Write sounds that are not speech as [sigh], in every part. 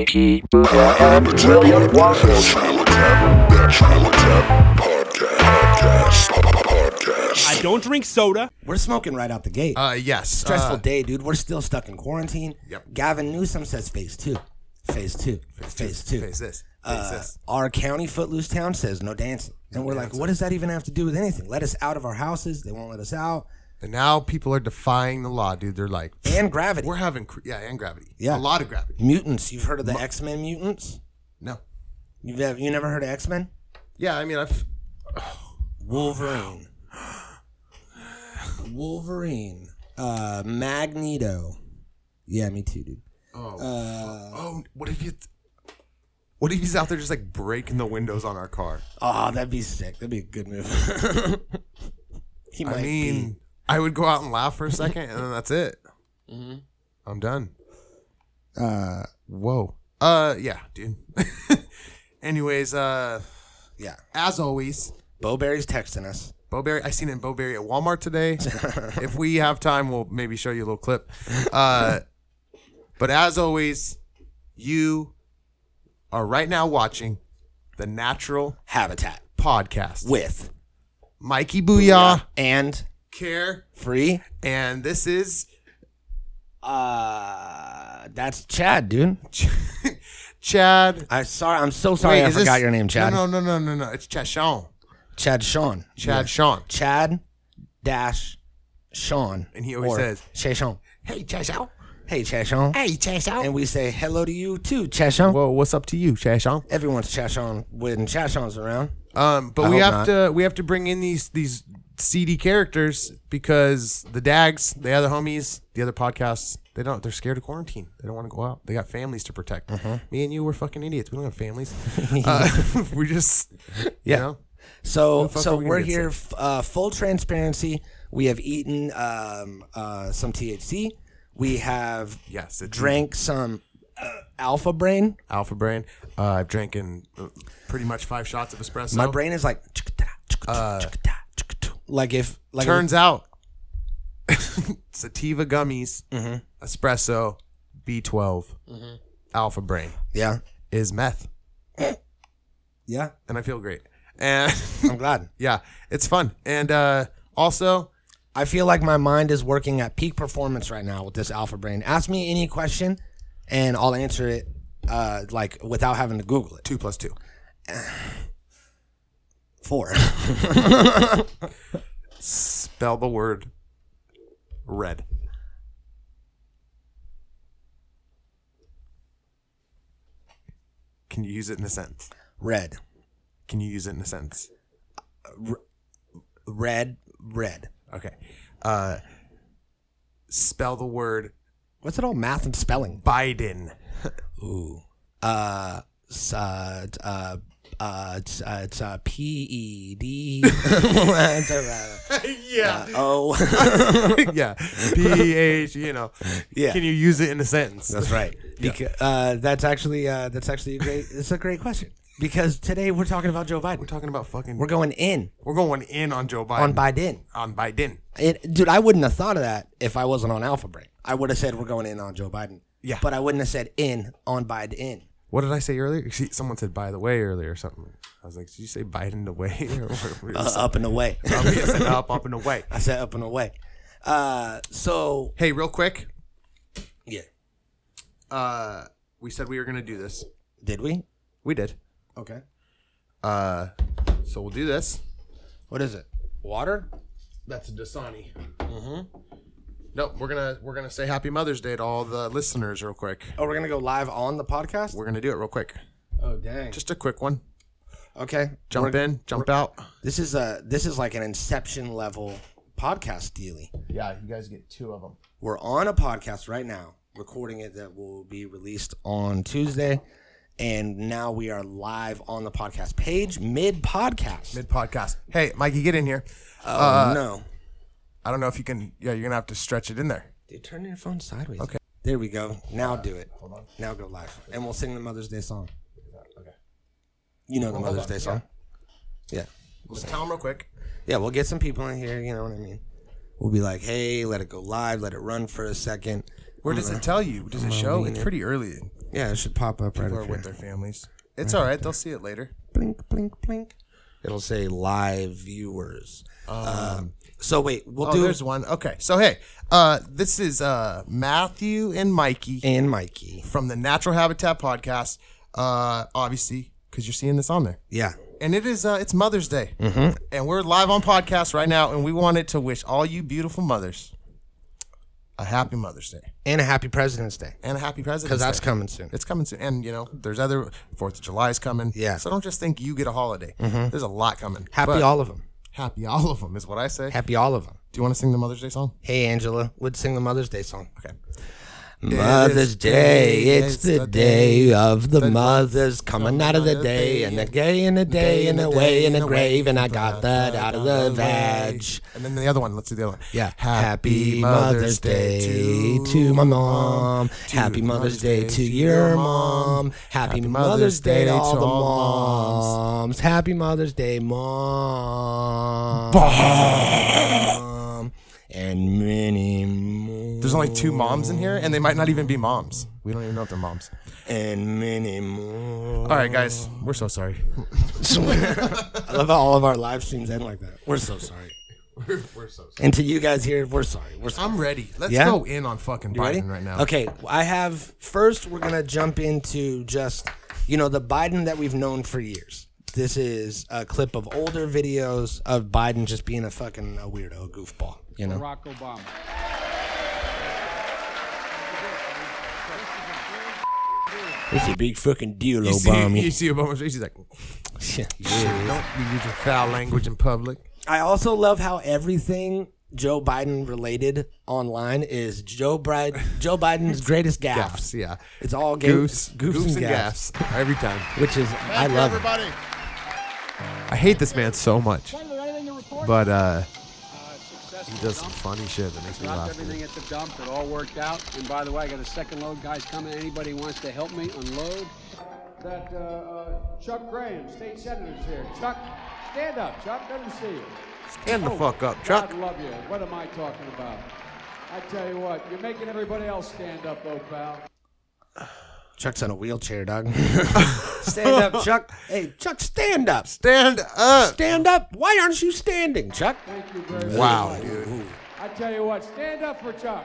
Mikey, Booyah, and William Waffles. I don't drink soda. We're smoking right out the gate. Uh, yes. Stressful uh, day, dude. We're still stuck in quarantine. Yep. Gavin Newsom says phase two. Phase two. Phase two. Phase this. Face Uh, this. our county footloose town says no dancing. And we're like, what does that even have to do with anything? Let us out of our houses. They won't let us out. And now people are defying the law, dude. They're like, And gravity. we're having, cr- yeah, and gravity. Yeah. A lot of gravity. mutants. You've heard of the X Men mutants? No. You've never, you never heard of X Men? Yeah, I mean, I've, [sighs] Wolverine. Wolverine. Uh, Magneto. Yeah, me too, dude. oh, what if you, what if he's out there just like breaking the windows on our car? Oh, that'd be sick. That'd be a good move. [laughs] he might I mean, I would go out and laugh for a second, and then that's it. Mm-hmm. I'm done. Uh, Whoa. Uh, yeah, dude. [laughs] Anyways, uh, yeah. as always, Bowberry's texting us. Bowberry. I seen it in Bowberry at Walmart today. [laughs] if we have time, we'll maybe show you a little clip. Uh, but as always, you are right now watching the Natural Habitat Podcast. with Mikey Booyah, and Care, free. and this is Uh, that's Chad, dude. [laughs] Chad. I sorry. I'm so sorry. I is forgot this- your name, Chad. No, no, no, no, no, no. It's Chad Sean. Chad Sean. Chad Sean. Chad dash Sean. And he always Or says, Che Sean. Hey, Chad Sean. Hey, Sean. Hey, Chad Sean. And we say hello to you too, Sean. Well, what's up to you, Chad Sean? Everyone's Sean when Sean's around. Um, but we hope have to we have to bring in these these seedy characters because the Dags, the other homies, the other podcasts, they don't. They're scared of quarantine. They don't want to go out. They got families to protect. Mm-hmm. Me and you, we're fucking idiots. We don't have families. [laughs] uh, [laughs] we just Yeah. You know? So so we we're here. f- Uh, full transparency. We have eaten um, uh, some THC. We have Yes, drank some uh, Alpha Brain. Alpha Brain. Uh, I've drinking uh, pretty much five shots of espresso. My brain is like Uh, like if like turns out [laughs] sativa gummies, Mm-hmm. espresso, B12, Alpha Brain yeah is meth, [coughs] yeah. and I feel great. And [laughs] I'm glad. yeah, it's fun. And uh, also, I feel like my mind is working at peak performance right now with this Alpha Brain. Ask me any question, and I'll answer it uh, like without having to Google it. two plus two. [sighs] [laughs] Four. [laughs] Spell the word red. Can you use it in a sentence? red, Can you use it in a sentence? red, red. Okay. Uh, spell the word What's it all math and spelling? Biden. Ooh. Uh, uh, uh, uh, it's, uh, it's uh, P E D. [laughs] Yeah. Oh, [laughs] yeah. P H. You know. Yeah. Can you use it in a sentence? that's right. [laughs] Because uh, that's actually uh, that's actually a great. It's a great question because today we're talking about Joe Biden. We're talking about fucking. We're going in We're going in on Joe Biden. on Biden. On Biden. It, dude, I wouldn't have thought of that if I wasn't on Alpha Brain. I would have said we're going in on Joe Biden. Yeah. But I wouldn't have said in on Biden. What did I say earlier? See, someone said by the way earlier or something. I was like, did you say Biden the way? [laughs] Or what- Uh, up and away. I said up, up and away. [laughs] I said up and away. Uh, so Hey, real quick. yeah, Uh, we said we were gonna do this. did we? We did. Okay. Uh, so we'll do this. What is it? Water? That's a Dasani. Mm-hmm. Nope, we're gonna we're gonna say Happy Mother's Day to all the listeners real quick. Oh, we're gonna go live on the podcast. We're gonna do it real quick. Oh, dang. Just a quick one. Okay. Jump We're- in, jump out. This is a this is like an Inception level podcast dealy. Yeah, you guys get two of them. We're on a podcast right now, recording it that will be released on Tuesday, and now we are live on the podcast page mid podcast. Mid podcast. Hey, Mikey, get in here. oh uh, no! I don't know if you can. Yeah, you're gonna have to stretch it in there. Dude, turn your phone sideways. Okay. There we go. Now do it. Hold on. Now go live, and we'll sing the Mother's Day song. Okay. You know the Mother's Day song. Yeah. Just tell them real quick. Yeah, we'll get some people in here. You know what I mean. We'll be like, hey, let it go live, let it run for a second. Where does it tell you? Does it show? It's pretty early. Yeah, it should pop up right People are up with here. their families. It's all right. They'll see it later. Blink, blink, blink. It'll say live viewers. Um, so wait, we'll Oh, do there's one. Okay, so hey, uh, this is uh, Matthew and Mikey and Mikey. from the Natural Habitat Podcast. Uh, obviously, because you're seeing this on there, Yeah. and it is uh, it's Mother's Day, mm-hmm. and we're live on podcast right now, and we wanted to wish all you beautiful mothers a happy Mother's Day And a happy President's Day. and a happy President's Day Because that's coming soon. It's coming soon, and you know, there's other Fourth of July is coming. Yeah. So don't just think you get a holiday. There's a lot coming. Happy But all of them. Happy all of them is what I say. Happy all of them. Do you want to sing the Mother's Day song? Hey, Angela, would sing the Mother's Day song. Okay. Mother's Day, it's the day of the mothers coming out of the day, and the gay and the day and the way in the grave, and I got that out of the vag. And then the other one. Let's do the other one. Yeah. Happy Mother's Day to my mom. Happy Mother's Day to your mom. Happy Mother's Day to all the moms. Happy Mother's Day, mom. And many. There's only two moms in here, and they might not even be moms. We don't even know if they're moms. And many more. All right, guys, we're so sorry. [laughs] I love how all of our live streams end like that. We're so sorry. [laughs] we're so sorry. And to you guys here, we're sorry. We're sorry. I'm ready. Let's Yeah? go in on fucking You ready? Biden right now. Okay, I have first. We're gonna jump into just you know the Biden that we've known for years. This is a clip of older videos of Biden just being a fucking a weirdo, a goofball. You know, Barack Obama. It's a big fucking deal, You see, Obama. you see Obama's face. He's like, Shit. don't be using foul language in public. I also love how everything Joe Biden related online is Joe Biden. Joe Biden's [laughs] greatest gaffes. Gaffs, yeah. It's all ga- Goose, goofs, goofs, and and gaffes, gaffs every time. which is I love it. I hate this man so much, but uh, he does some funny shit that makes me laugh. everything at the dump. It all worked out. And by the way, I got a second load. Guys coming. Anybody wants to help me unload? That uh, uh, Chuck Graham, state senator's here. Chuck, stand up. Chuck, let him see you. Stand the Oh, fuck up, Chuck. God love you. What am I talking about? I tell you what, you're making everybody else stand up, though, pal. Chuck's on a wheelchair, dog. [laughs] stand up, Chuck. Hey, Chuck, stand up. Stand up. Stand up. Why aren't you standing, Chuck? Thank you very much. Wow, dude. I tell you what, stand up for Chuck.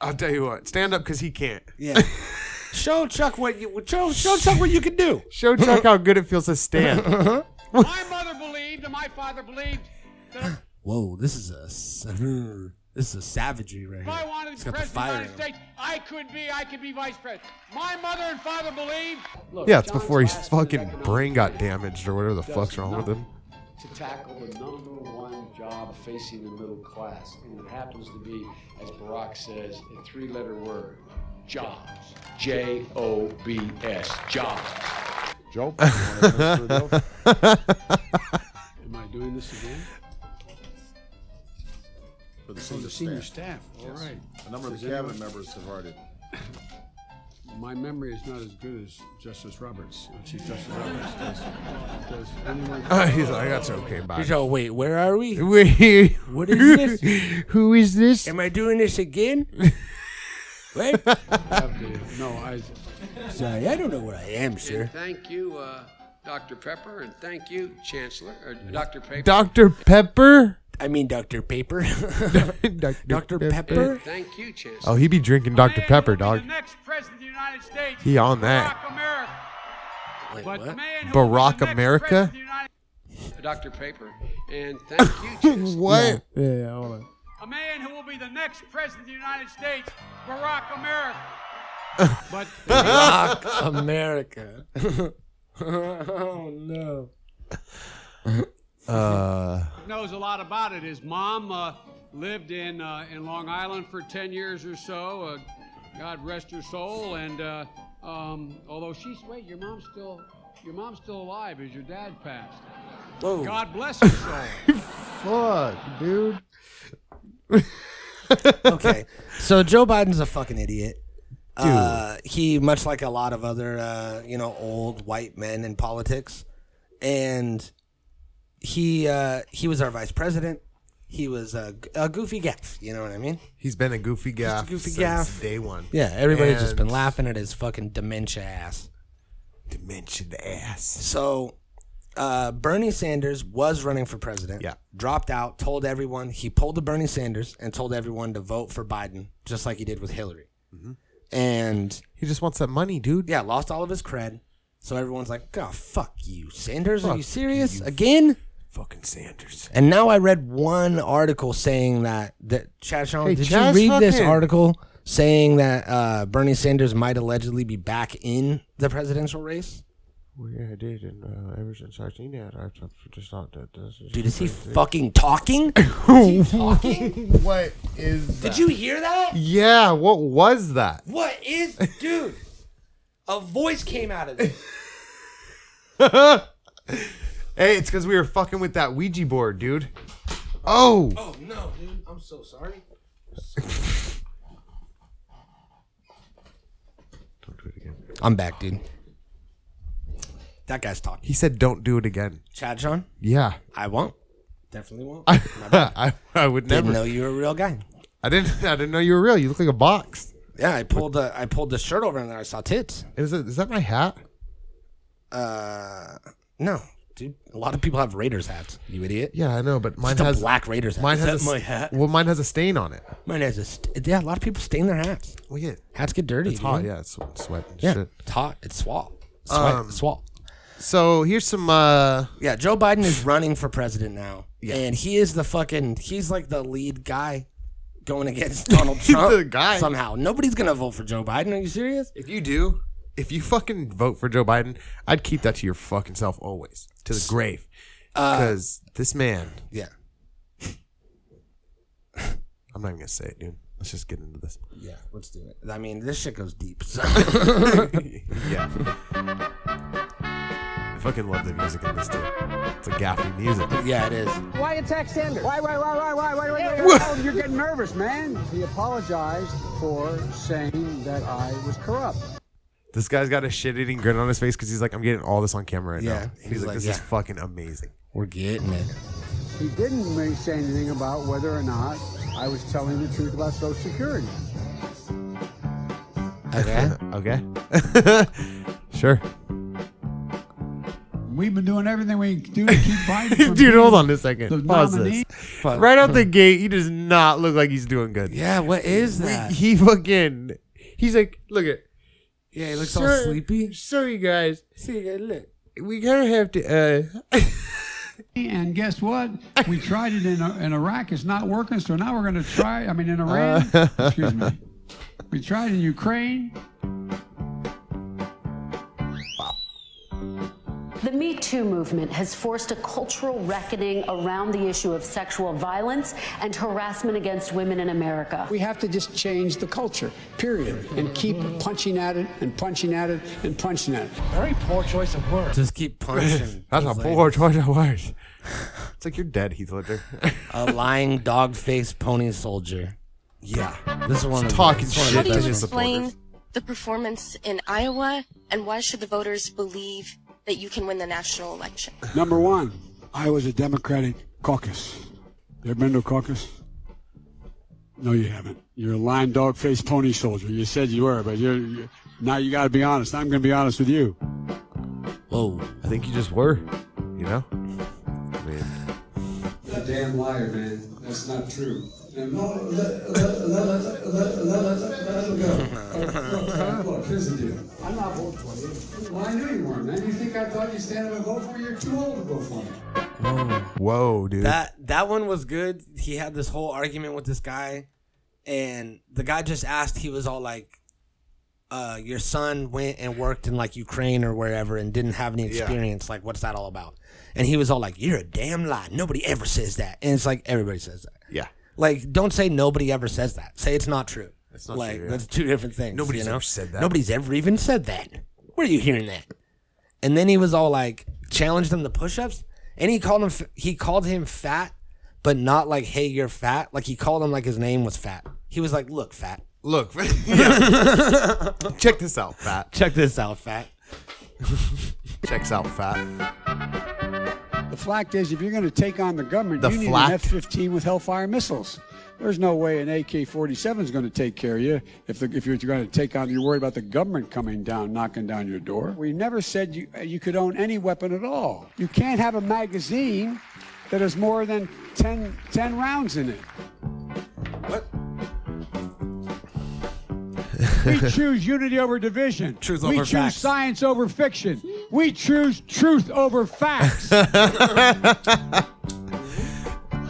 I'll tell you what. Stand up because he can't. Yeah. [laughs] show Chuck what you show, show Chuck what you can do. Show Chuck how good it feels to stand. [laughs] my mother believed and my father believed that Whoa, this is a sa- this is a savagery right if I wanted to be the president of the. United. States, I could be, I could be vice president. My mother and father believed. Look, yeah, it's John's before his fucking brain got damaged or whatever the fuck's wrong with him. To tackle the number one job facing the middle class, and it happens to be, as Barack says, a three-letter word: jobs. J O B S. Jobs. Joe, [laughs] [laughs] am I doing this again? For the Oh, senior the senior staff. staff. All right. A number of Does the cabinet anyone- members have already. [coughs] My memory is not as good as Justice Roberts, uh, Chief Justice Roberts. Does, does anyone? Uh, he's like, that's okay, bye. Oh wait, where are we? [laughs] Wait, What is this? [laughs] who is this? Am I doing this again? Wait. have to- no, I. Sorry, I don't know where I am, sir. Thank you, uh, Dr. Pepper, and thank you, Chancellor, or Dr. Paper. Dr. Pepper? I mean, Dr. Paper. [laughs] Dr. Dr. Pepper. Thank you, Chancellor. Oh, he be drinking Dr. Pepper, who will be dog. The next president of the United States. He on that. Barack America. Wait, what? the man who will be the Barack America? president of the United- [laughs] Dr. Paper, and [laughs] thank you, Chancellor. What? Yeah. A man who will be the next president of the United States, Barack America. but Rock America. oh no. Uh, knows a lot about it. His mom uh, lived in uh, in Long Island for ten years or so. Uh, God rest her soul. And uh, um, although she's wait, your mom's still your mom's still alive as your dad passed. Whoa. God bless her soul. [laughs] fuck, dude. [laughs] okay. So Joe Biden's a fucking idiot. Uh, he, much like a lot of other, uh, you know, old white men in politics, and he uh, he was our vice president. he was a, a goofy gaff. You know what I mean? He's been a goofy gaff goofy since gaff. day one. Yeah, everybody's just been And- laughing at his fucking dementia ass. Dementia ass. So, uh, Bernie Sanders was running for president. Yeah. Dropped out, told everyone, he pulled the Bernie Sanders and told everyone to vote for Biden, just like he did with Hillary. Mm-hmm. And He just wants that money, dude. yeah, lost all of his cred. So everyone's like, oh, fuck you, Sanders. Are you serious? you. Again? Fucking Sanders. And now I read one article saying that that Chad Sean, Hey, did Chaz you read this article saying that uh, Bernie Sanders might allegedly be back in the presidential race? Well, yeah, I did, and uh, ever since I've seen that, I've just thought that this is. Dude, is he fucking talking? [laughs] Is he talking? [laughs] What is? Did you hear that? Yeah, what was that? What is, dude? A voice came out of this. [laughs] Hey, it's because we were fucking with that Ouija board, dude. Oh, Oh no, dude! I'm so sorry. don't do it again. I'm back, dude. That guy's talking. He said, "Don't do it again." Chad Sean, Yeah, I won't. Definitely won't. [laughs] I, I would Didn't never. know you were a real guy. I didn't. I didn't know you were real. You look like a box. Yeah, I pulled the I pulled the shirt over and I saw tits. Is it? Is that my hat? Uh, no, dude. A lot of people have Raiders hats. You idiot. Yeah, I know, but mine Just a has black Raiders hat. Mine Is has that a, my hat? Well, mine has a stain on it. Mine has a st- yeah. A lot of people stain their hats. Well, yeah, Hats get dirty. it's hot. dude. Yeah, it's sweat and yeah. shit. It's hot. It's swall. Sweat. Um, swall. So here's some. uh Yeah, Joe Biden is running for president now, and he is the fucking. He's like the lead guy going against [laughs] Donald Trump. the guy. somehow. Nobody's gonna vote for Joe Biden. Are you serious? If you do, if you fucking vote for Joe Biden, I'd keep that to your fucking self always, to the grave, Uh, because this man. Yeah, [laughs] I'm not even gonna say it, dude. Let's just get into this. yeah. Let's do it. I mean, this shit goes deep. So. [laughs] yeah. I fucking love the music in this too. It's a gaffy music. yeah, it is. Why attack Sanders? Why, why, why, why, why, why, why, why, [laughs] Oh, you're getting nervous, man. He apologized for saying that I was corrupt. This guy's got a shit eating grin on his face because he's like, I'm getting all this on camera right Yeah, now. And he's he's, like, like, this is yeah. fucking amazing. We're getting it. He didn't ma- say anything about whether or not I was telling the truth about Social Security. Okay. [laughs] Okay. [laughs] sure. We've been doing everything we can do to keep Biden [laughs] from Dude, hold on a second. the Pause nominee. this. Right out the [laughs] gate, he does not look like he's doing good. yeah. What is that? He fucking. He's like, look at. Yeah, he looks Sir- all sleepy. Sorry, guys. See, look. We kind of have to. uh [laughs] And guess what? We tried it in, in Iraq. It's not working. So now we're going to try. I mean, in Iran. Uh. excuse me. We tried in Ukraine. The Me Too movement has forced a cultural reckoning around the issue of sexual violence and harassment against women in America. We have to just change the culture, period, and keep punching at it and punching at it and punching at it. Very poor choice of words. Just keep punching. [laughs] That's a Just like poor choice of words. It's like you're dead, Heath Ledger. a lying dog-faced pony soldier. yeah. This is one of the- Talking this is shit How do you explain the performance in Iowa, and why should the voters believe that you can win the national election? Number one, I was a Democratic caucus. You ever been to a caucus? No, you haven't. You're a lying dog faced pony soldier. You said you were, but you're, you're now you got to be honest. I'm going to be honest with you. Whoa. I think you just were. You know? I mean, a damn liar, man. That's not true. And no, let, let, let, let, let, let, let him go. Look, here's the deal. I'm not voting for you. Well, I knew you weren't, man. You think I thought you'd stand up and vote for me? You're too old to vote for me. whoa, dude. That that one was good. He had this whole argument with this guy, and the guy just asked. He was all like, uh, "Your son went and worked in like Ukraine or wherever and didn't have any experience. Like, what's that all about?" And he was all like, "You're a damn lie. Nobody ever says that." And it's like everybody says that. yeah. Like, don't say nobody ever says that. Say it's not true. It's not like true, yeah. that's two different things. Nobody's you know? ever said that. Nobody's ever even said that. Where are you hearing that? And then he was all like, challenged him to push-ups, and he called him. f- He called him fat, but not like, "Hey, you're fat." Like he called him like his name was fat. He was like, "Look, fat. Look. [laughs] yeah. Check this out, fat. Check this out, fat." Checks out, fat. The fact is, if you're going to take on the government, The you need flak? an F-15 with Hellfire missiles. There's no way an AK-47 is going to take care of you if the, if you're going to take on. You're worried about the government coming down, knocking down your door. We never said you you could own any weapon at all. You can't have a magazine that has more than 10, 10 rounds in it. What? We [laughs] choose unity over division. Truth we over choose facts. science over fiction. We choose truth over facts. [laughs] [laughs]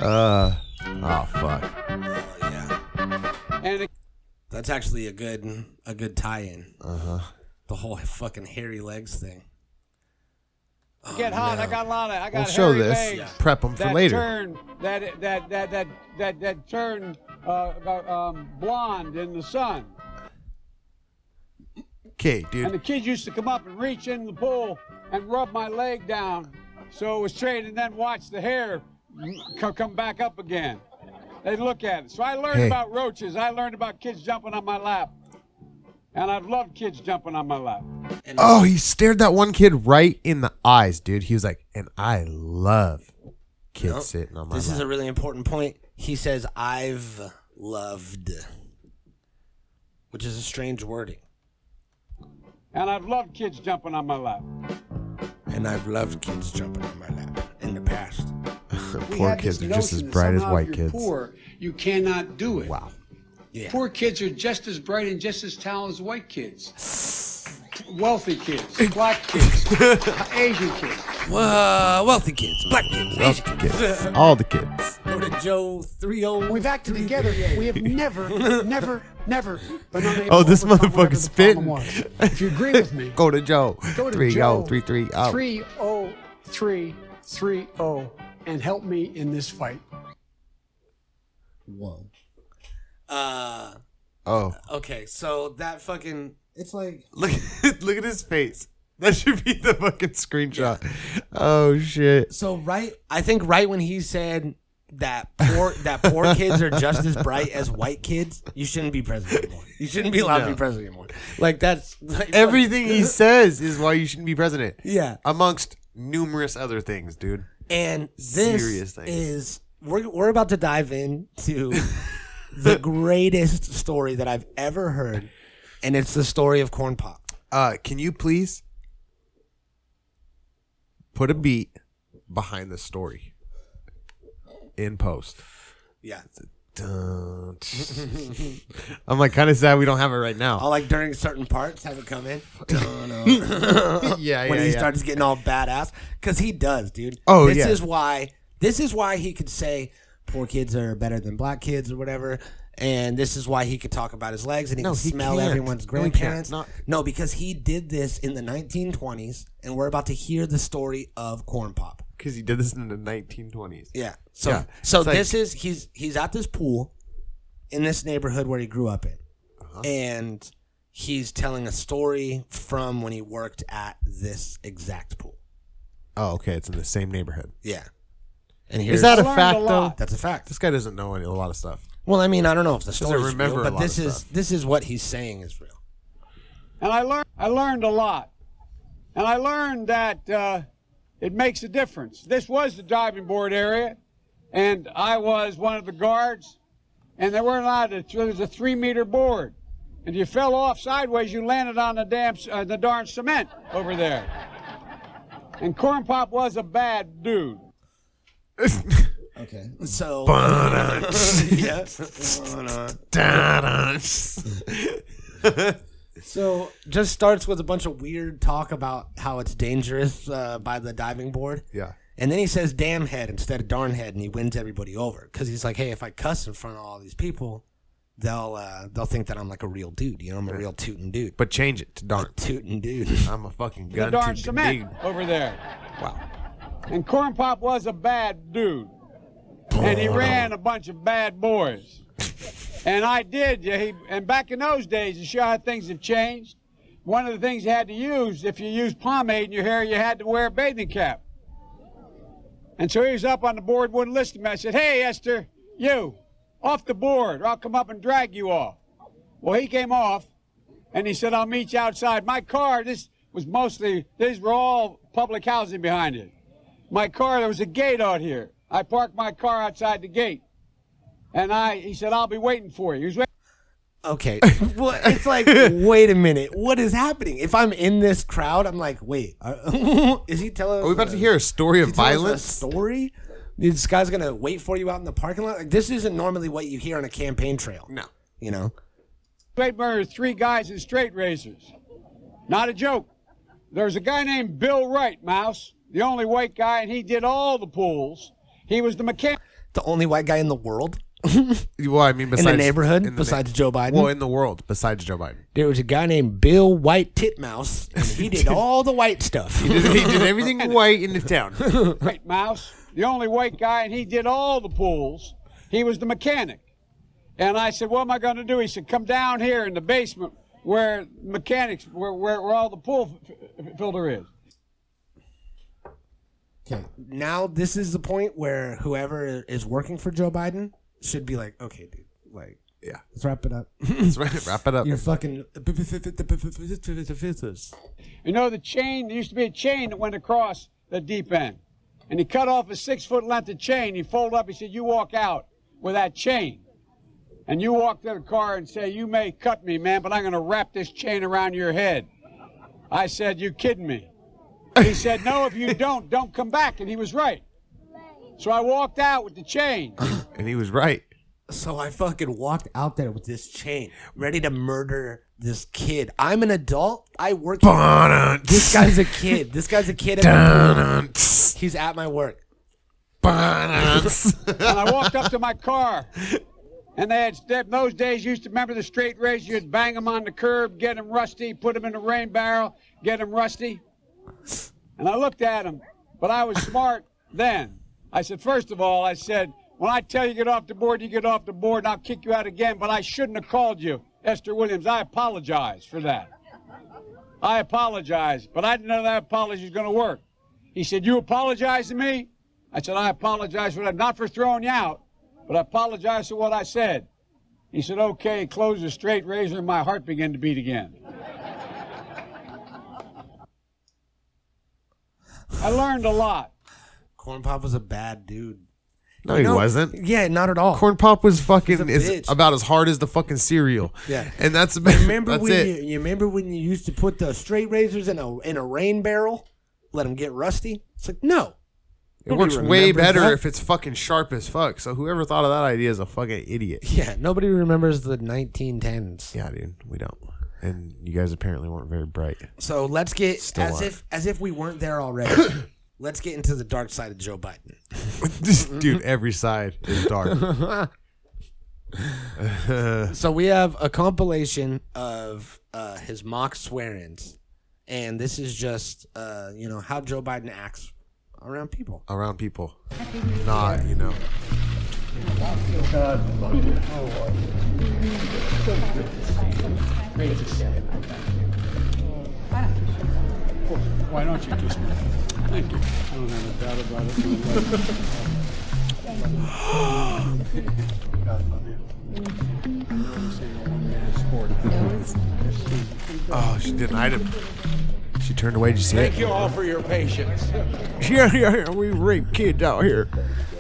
Uh, oh fuck. and it- That's actually a good a good tie-in. Uh Uh-huh. The whole fucking hairy legs thing. get hot. I got a lot of. I got We'll show hairy this. legs Yeah. Prep 'em for that later. Turn that that that that that that turn uh, um, blonde in the sun. Okay, And the kids used to come up and reach in the pool and rub my leg down, so it was straight, and then watch the hair co- come back up again. They'd look at it. So I learned Hey. about roaches. I learned about kids jumping on my lap, and I've loved kids jumping on my lap. Oh, he stared that one kid right in the eyes, dude. He was like, "And I love kids Nope. sitting on my lap. This lap." is a really important point. He says, "I've loved," which is a strange wording. And I've loved kids jumping on my lap. And I've loved kids jumping on my lap in the past. [laughs] Poor kids are just as bright as white you're kids. Poor, you cannot do it. Wow. Yeah. Poor kids are just as bright and just as talented as white kids. [sighs] Wealthy kids, black kids, [laughs] Asian kids. Uh, wealthy kids, black kids, Love Asian the kids. All the kids. Go to Joe three oh. We've acted together. We have [laughs] never, never, never been unable Oh, to this overcome whatever motherfucker's the problem spitting. was. If you agree with me, [laughs] Go to Joe. go to Three Joe oh, three three oh. 30330 and help me in this fight. Whoa. Uh, Oh, okay, so that fucking. It's like. look! [laughs] look at his face. That should be the fucking screenshot. Oh shit. So right, I think right when he said that poor that poor kids are just as bright as white kids, you shouldn't be president anymore. You shouldn't be allowed to be president anymore. Like that's [laughs] like, Everything he says is why you shouldn't be president. Yeah. Amongst numerous other things, dude. And this Serious things. is we're we're about to dive into [laughs] the greatest story that I've ever heard, and it's the story of corn pop. Uh, can you please put a beat behind the story in post? Yeah, Dun. [laughs] I'm like kind of sad we don't have it right now. I'll like during certain parts have it come in. [laughs] yeah, when yeah, When he yeah. starts getting all badass because he does, dude. Oh, this yeah. is why. This is why he could say poor kids are better than black kids or whatever. And this is why he could talk about his legs and he No, can he smell can't. everyone's No, he can't. grandparents. Not- no, because he did this in the 1920s, and we're about to hear the story of corn pop. Because he did this in the 1920s. Yeah. So Yeah. so It's like- this is he's he's at this pool in this neighborhood where he grew up in. Uh-huh. And he's telling a story from when he worked at this exact pool. Oh, okay. It's in the same neighborhood. Yeah. And Is here's that a fact a though? that's a fact. This guy doesn't know any, a lot of stuff. Well, I mean, I don't know if the Doesn't story remember real, but this is stuff. this is what he's saying is real. And I learned, I learned a lot. And I learned that uh, it makes a difference. This was the diving board area, and I was one of the guards, and there weren't allowed to, there was a three meter board. And if you fell off sideways, you landed on the damn, uh, the darn cement over there. And Corn Pop was a bad dude. [laughs] Okay. So [laughs] [laughs] yeah. So just starts with a bunch of weird talk about how it's dangerous uh, by the diving board. yeah. And then he says damn head instead of darn head and he wins everybody over because he's like, hey, if I cuss in front of all these people, they'll uh, they'll think that I'm like a real dude. You know, I'm a real tootin' dude. But change it to darn. Tootin' dude. [laughs] I'm a fucking The gun darn to cement over there. Wow. And Corn Pop was a bad dude. And he [laughs] ran a bunch of bad boys. [laughs] And I did. He, and back in those days, to show how things have changed, one of the things you had to use, if you used pomade in your hair, you had to wear a bathing cap. And so he was up on the board, wouldn't listen to me. I said, Hey, Esther, you, off the board, or I'll come up and drag you off. Well, he came off, and he said, I'll meet you outside. My car, this was mostly, these were all public housing behind it. my car. There was a gate out here. I parked my car outside the gate, and I he said I'll be waiting for you. He was waiting. Okay. [laughs] well, it's like, wait a minute. What is happening? If I'm in this crowd, I'm like, wait, uh, [laughs] is he telling? Are we about to hear a story of is he telling us violence? A story? This guy's gonna wait for you out in the parking lot. Like, this isn't normally what you hear on a campaign trail. No. You know. Straight murder three guys in straight razors. Not a joke. There's a guy named Bill Wright, Mouse, the only white guy, and he did all the pulls. He was the mechanic. The only white guy in the world. [laughs] Well, I mean, besides in the neighborhood, in the besides Joe Biden. Well, in the world, besides Joe Biden. there was a guy named Bill White Titmouse, and he [laughs] did all the white stuff. He did, he did everything [laughs] white in the town. Right, Mouse, the only white guy, and he did all the pulls. He was the mechanic. And I said, What am I going to do? He said, Come down here in the basement where mechanics, where, where, where all the pool f- f- filter is. Okay. Now this is the point where whoever is working for Joe Biden should be like, okay, dude, like, Yeah. let's wrap it up. [laughs] Let's wrap wrap it up. You're fucking. You know, the chain, there used to be a chain that went across the deep end. And he cut off a six foot length of chain. He folded up, he said, You walk out with that chain. And you walk to the car and say, You may cut me, man, but I'm going to wrap this chain around your head. I said, You kidding me? He said, No, if you [laughs] don't, don't come back. And he was right. So I walked out with the chain. [laughs] And he was right. So I fucking walked out there with this chain, ready to murder this kid. I'm an adult. I work. here. This guy's a kid. This guy's a kid. At. He's at my work. [laughs] and I walked up to my car. And they had in those days you used to remember the straight razor. You'd bang them on the curb, get them rusty, put them in the rain barrel, get them rusty. And I looked at him, but I was smart then. I said, first of all, I said, when I tell you get off the board, you get off the board, and I'll kick you out again. But I shouldn't have called you, Esther Williams. I apologize for that. I apologize, but I didn't know that apology was going to work. He said, You apologize to me? I said, I apologize for that, not for throwing you out, but I apologize for what I said. He said, Okay, close the straight razor, and my heart began to beat again. I learned a lot. Corn Pop was a bad dude. No, he No, wasn't. Yeah, not at all. Corn Pop was fucking He's a is bitch. about as hard as the fucking cereal. Yeah. and that's [laughs] Remember that's when it. you, you remember when you used to put the straight razors in a in a rain barrel, let them get rusty? It's like no. It works way remembers better that. if it's fucking sharp as fuck. So whoever thought of that idea is a fucking idiot. [laughs] Yeah, nobody remembers the 1910s. Yeah, dude, we don't. And you guys apparently weren't very bright. So let's get Still as aren't. if as if we weren't there already. [coughs] let's get into the dark side of Joe Biden. [laughs] dude, every side is dark. [laughs] So we have a compilation of uh, his mock swear-ins, and this is just uh, you know how Joe Biden acts around people. Around people, not you know. Why don't you kiss me? Thank you. I don't have a doubt about it. God love you. This ain't a one-man sport. Oh, she denied him. She turned away. Did you see Thank it? you all for your patience. [laughs] Yeah, yeah, yeah. We rape kids out here.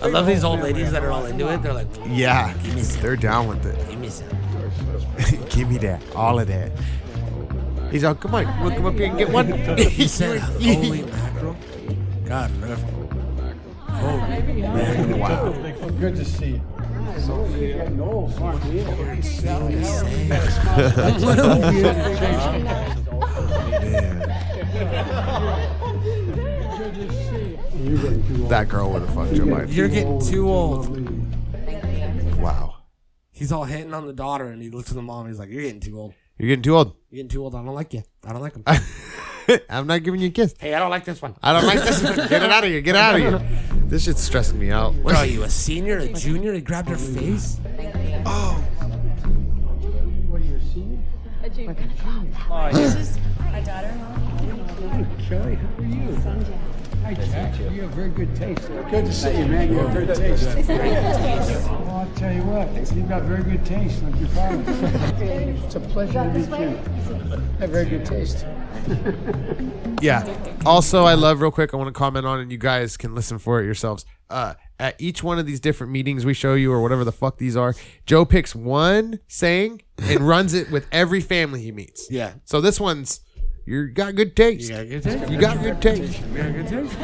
I love these old ladies that are all into it. They're like, Yeah, Give me some. they're down with it. give me some. [laughs] Give me that, all of that. He's all, come on, we'll come up here and get one. [laughs] He said, "Holy mackerel." God love him. wow. Good to see you. Getting old, aren't? That girl would have fucked your Biden. You're getting too old. Wow. He's all hitting on the daughter, and he looks at the mom. and He's like, "You're getting too old. You're getting too old. You're getting too old. I don't like you. I don't like him. [laughs] [laughs] I'm not giving you a kiss. hey, I don't like this one. I don't like this. one. Get it out of here. Get out of here. This shit's stressing me out. What are you, a senior, a junior? He grabbed her face. Oh. What are you a senior? A junior. This is my daughter-in-law. Kelly, how are you? Hi, Jack. You have very good taste. Good to see you, man. You have very good taste. Well, I'll tell you what, you've got very good taste, like your father. [laughs] it's a pleasure to meet you. Have very good taste. [laughs] Yeah. Also, I love real quick. I want to comment on, and you guys can listen for it yourselves. Uh, at each one of these different meetings we show you, or whatever the fuck these are, Joe picks one saying and [laughs] runs it with every family he meets. Yeah. So this one's you got good taste. You got good taste. You got good taste. You got good taste.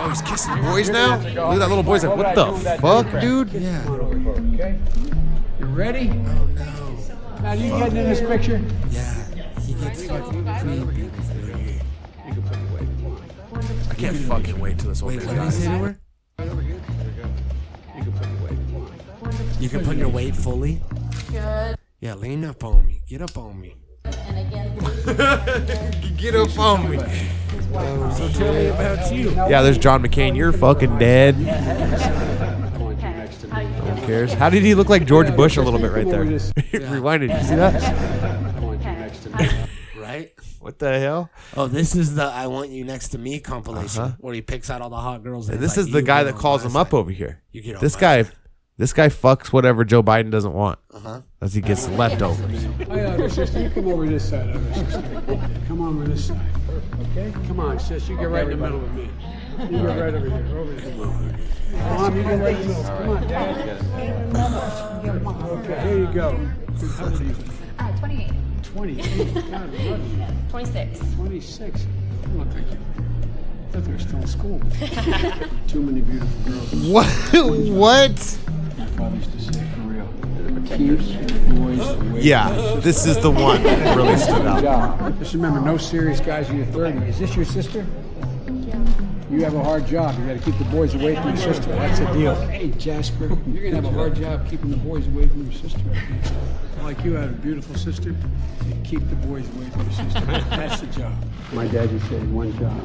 Oh, he's kissing boys now. Look at that little boy's like, what the fuck, dude? Yeah. Okay? You ready? Oh, no. Now, you getting in this picture? Yeah. He gets fucking creepy. I can't fucking wait till this old Wait, man what did he dies. say to her? You can put your weight fully. Good. Yeah, lean up on me. Get up on me. And [laughs] again, Get up on me. So tell me about you. Yeah, there's John McCain. You're fucking dead. Who cares? How did he look like George Bush a little bit right there? [laughs] Rewinded. You [laughs] see that? Right? What the hell? Oh, this is the "I Want You Next to Me" compilation Uh-huh. where he picks out all the hot girls. And he's this like, is the guy that calls my him up over here. You get on This my guy, side. this guy fucks whatever Joe Biden doesn't want. Uh-huh. As he gets leftovers. Hey, other sister, you come over this side, other sister. Come on over this side. Okay? Come on, sis. You get right in the middle with me. You get right over here. Over here. Mom, you get right in the middle. Come on, Dad. Okay, here you go. How old are you? Uh, 28. 28. God, [laughs] I 26. 26. You look like you. I thought they were still in school. [laughs] Too many beautiful girls. What? [laughs] what? My father used to say, for real. Keep boys away. Yeah, this is the one that really stood out. Just remember, no serious guys in your 30. Is this your sister? You have a hard job. You got to keep the boys away from your sister. That's the deal. Hey, Jasper, you're gonna have a hard job keeping the boys away from your sister. Like you have a beautiful sister, you keep the boys away from your sister. That's the job. My dad used to say one job: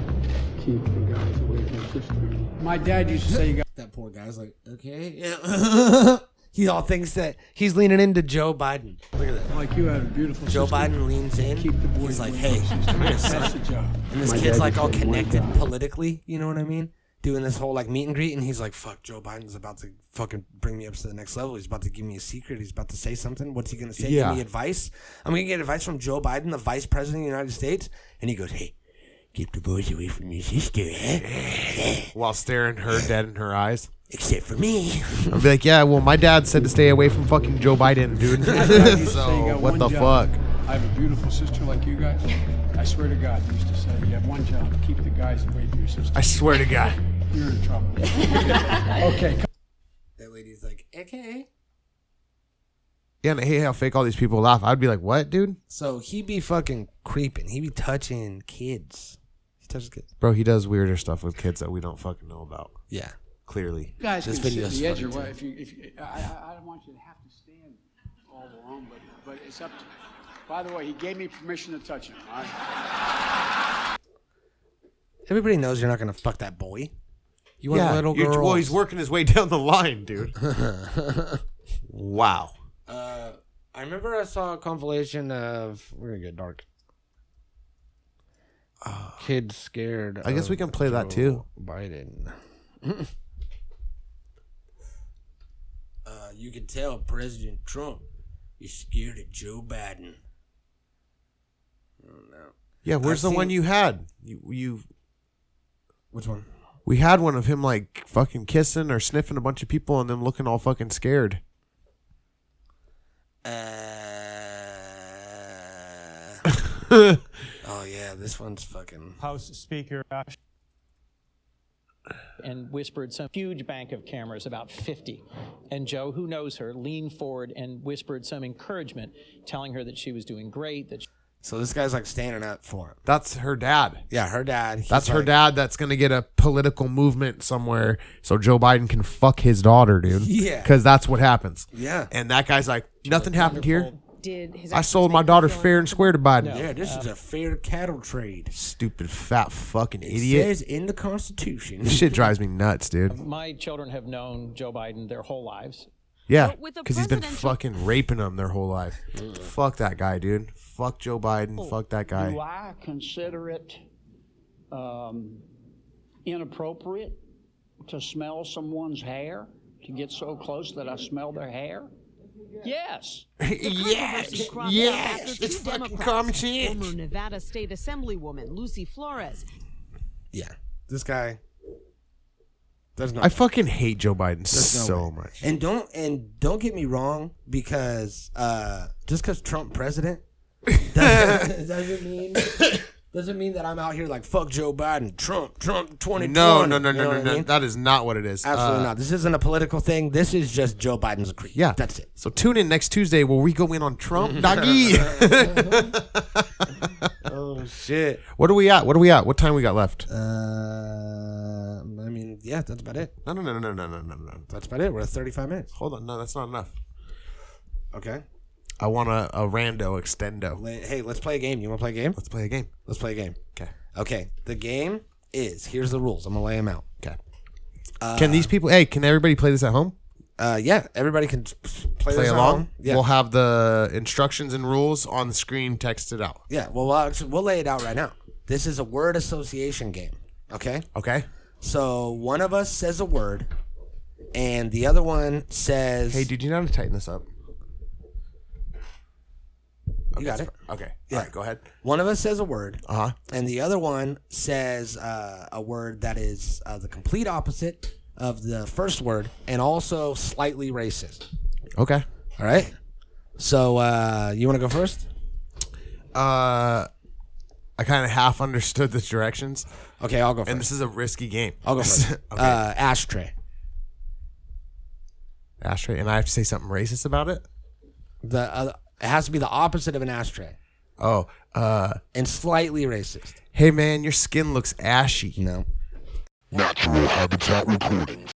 keep the guys away from your sister. My dad used to say you got. That poor guy's like, okay, yeah. [laughs] he all thinks that he's leaning into Joe Biden. Look at that. Like you had a beautiful Joe sister. Biden leans in. Keep the boys He's like, hey, from your sister. come here, That's son. the job. And this My kid's like used all to say one connected politically, you know what I mean? Doing this whole like meet and greet, and he's like, "Fuck, Joe Biden's about to fucking bring me up to the next level. He's about to give me a secret. He's about to say something. What's he gonna say? Yeah. Give me advice. I'm gonna get advice from Joe Biden, the Vice President of the United States." And he goes, "Hey, keep the boys away from your sister, eh? While staring her dead in her eyes. Except for me." I'll be like, yeah, well, my dad said to stay away from fucking Joe Biden, dude. [laughs] [laughs] So, what the job. fuck? I have a beautiful sister like you guys. I swear to God, you used to say you have one job: keep the guys away from your sister. I swear to God. You're in trouble. [laughs] okay, come that lady's like, "Okay." Yeah, and I hate how fake all these people laugh. I'd be like, what, dude? So he be fucking creeping. He be touching kids. He touches kids. Bro, he does weirder stuff with kids that we don't fucking know about. Yeah. Clearly. You guys This can sit video's the edge funny, or what? too. If you, if you, I, I, I don't want you to have to stand all alone, but but it's up to. By the way, he gave me permission to touch him. All right? Everybody knows you're not gonna fuck that boy. You want yeah, little you- girls. well, he's working his way down the line, dude. [laughs] wow. Uh, I remember I saw a compilation of. We're gonna get dark. Kids scared. I guess we can play that too. Biden. [laughs] uh, you can tell President Trump is scared of Joe Biden. I don't know. Yeah, where's I've the one you had? You, you, Which one? we had one of him like fucking kissing or sniffing a bunch of people and then looking all fucking scared. Uh, [laughs] oh yeah, this one's fucking. House Speaker Josh and whispered some huge bank of cameras, about 50. And Joe, who knows her, leaned forward and whispered some encouragement, telling her that she was doing great, that she- So this guy's like standing up for him. That's her dad. Yeah, her dad. he's That's her like- dad that's going to get a political movement somewhere so Joe Biden can fuck his daughter, dude. [laughs] Yeah. Because that's what happens. Yeah. And that guy's like, nothing happened here. Did his I sold my daughter fair and square to Biden. Yeah, this is a fair cattle trade. Stupid fat fucking It idiot. says in the Constitution. This shit drives me nuts, dude. [laughs] my children have known Joe Biden their whole lives. Yeah, But with a because he's been presidential- fucking raping them their whole life. Fuck that guy, dude. Fuck Joe Biden. Fuck that Do guy. I consider it um, inappropriate to smell someone's hair? To get so close that I smell their hair? Yes. [laughs] yes, yes, it's fucking Democrats, common sense. Former Nevada State Assemblywoman Lucy Flores Yeah, this guy. There's no. I fucking hate Joe Biden There's so way. much. And don't and don't get me wrong because uh, just because Trump president [laughs] doesn't, [laughs] doesn't mean doesn't mean that I'm out here like fuck Joe Biden, Trump, Trump, twenty. No, no, no, You know no, no, I no. mean? That is not what it is. Absolutely Uh, not. This isn't a political thing. This is just Joe Biden's a creep. Yeah, that's it. So tune in next Tuesday where we go in on Trump, [laughs] doggy. [laughs] oh shit. What are we at? What are we at? What time we got left? Uh, I mean, yeah, that's about it. No, no, no, no, no, no, no, no. That's about it. We're at 35 minutes. Hold on. No, that's not enough. Okay. I want a, a rando extendo. Hey, let's play a game. You want to play a game? Let's play a game. Let's play a game. Okay. Okay. The game is here's the rules. I'm gonna lay them out. Okay. Uh, can these people? Hey, can everybody play this at home? Uh, yeah, everybody can play, Play along. Yeah. We'll have the instructions and rules on the screen texted out. yeah. Well, we'll, actually, we'll lay it out right now. This is a word association game. Okay. Okay. So one of us says a word, and the other one says. Hey, did you know how to tighten this up? You got it. Okay. Yeah. All right. Go ahead. One of us says a word, Uh huh. and the other one says uh, a word that is uh, the complete opposite of the first word, and also slightly racist. Okay. All right. So uh, you want to go first? Uh, I kind of half understood the directions, Okay, I'll go first. and this is a risky game. I'll go first. [laughs] okay. uh, ashtray. Ashtray, and I have to say something racist about it. The uh, it has to be the opposite of an ashtray, Oh, uh, and slightly racist. hey man, your skin looks ashy. No. Natural Habitat Recordings.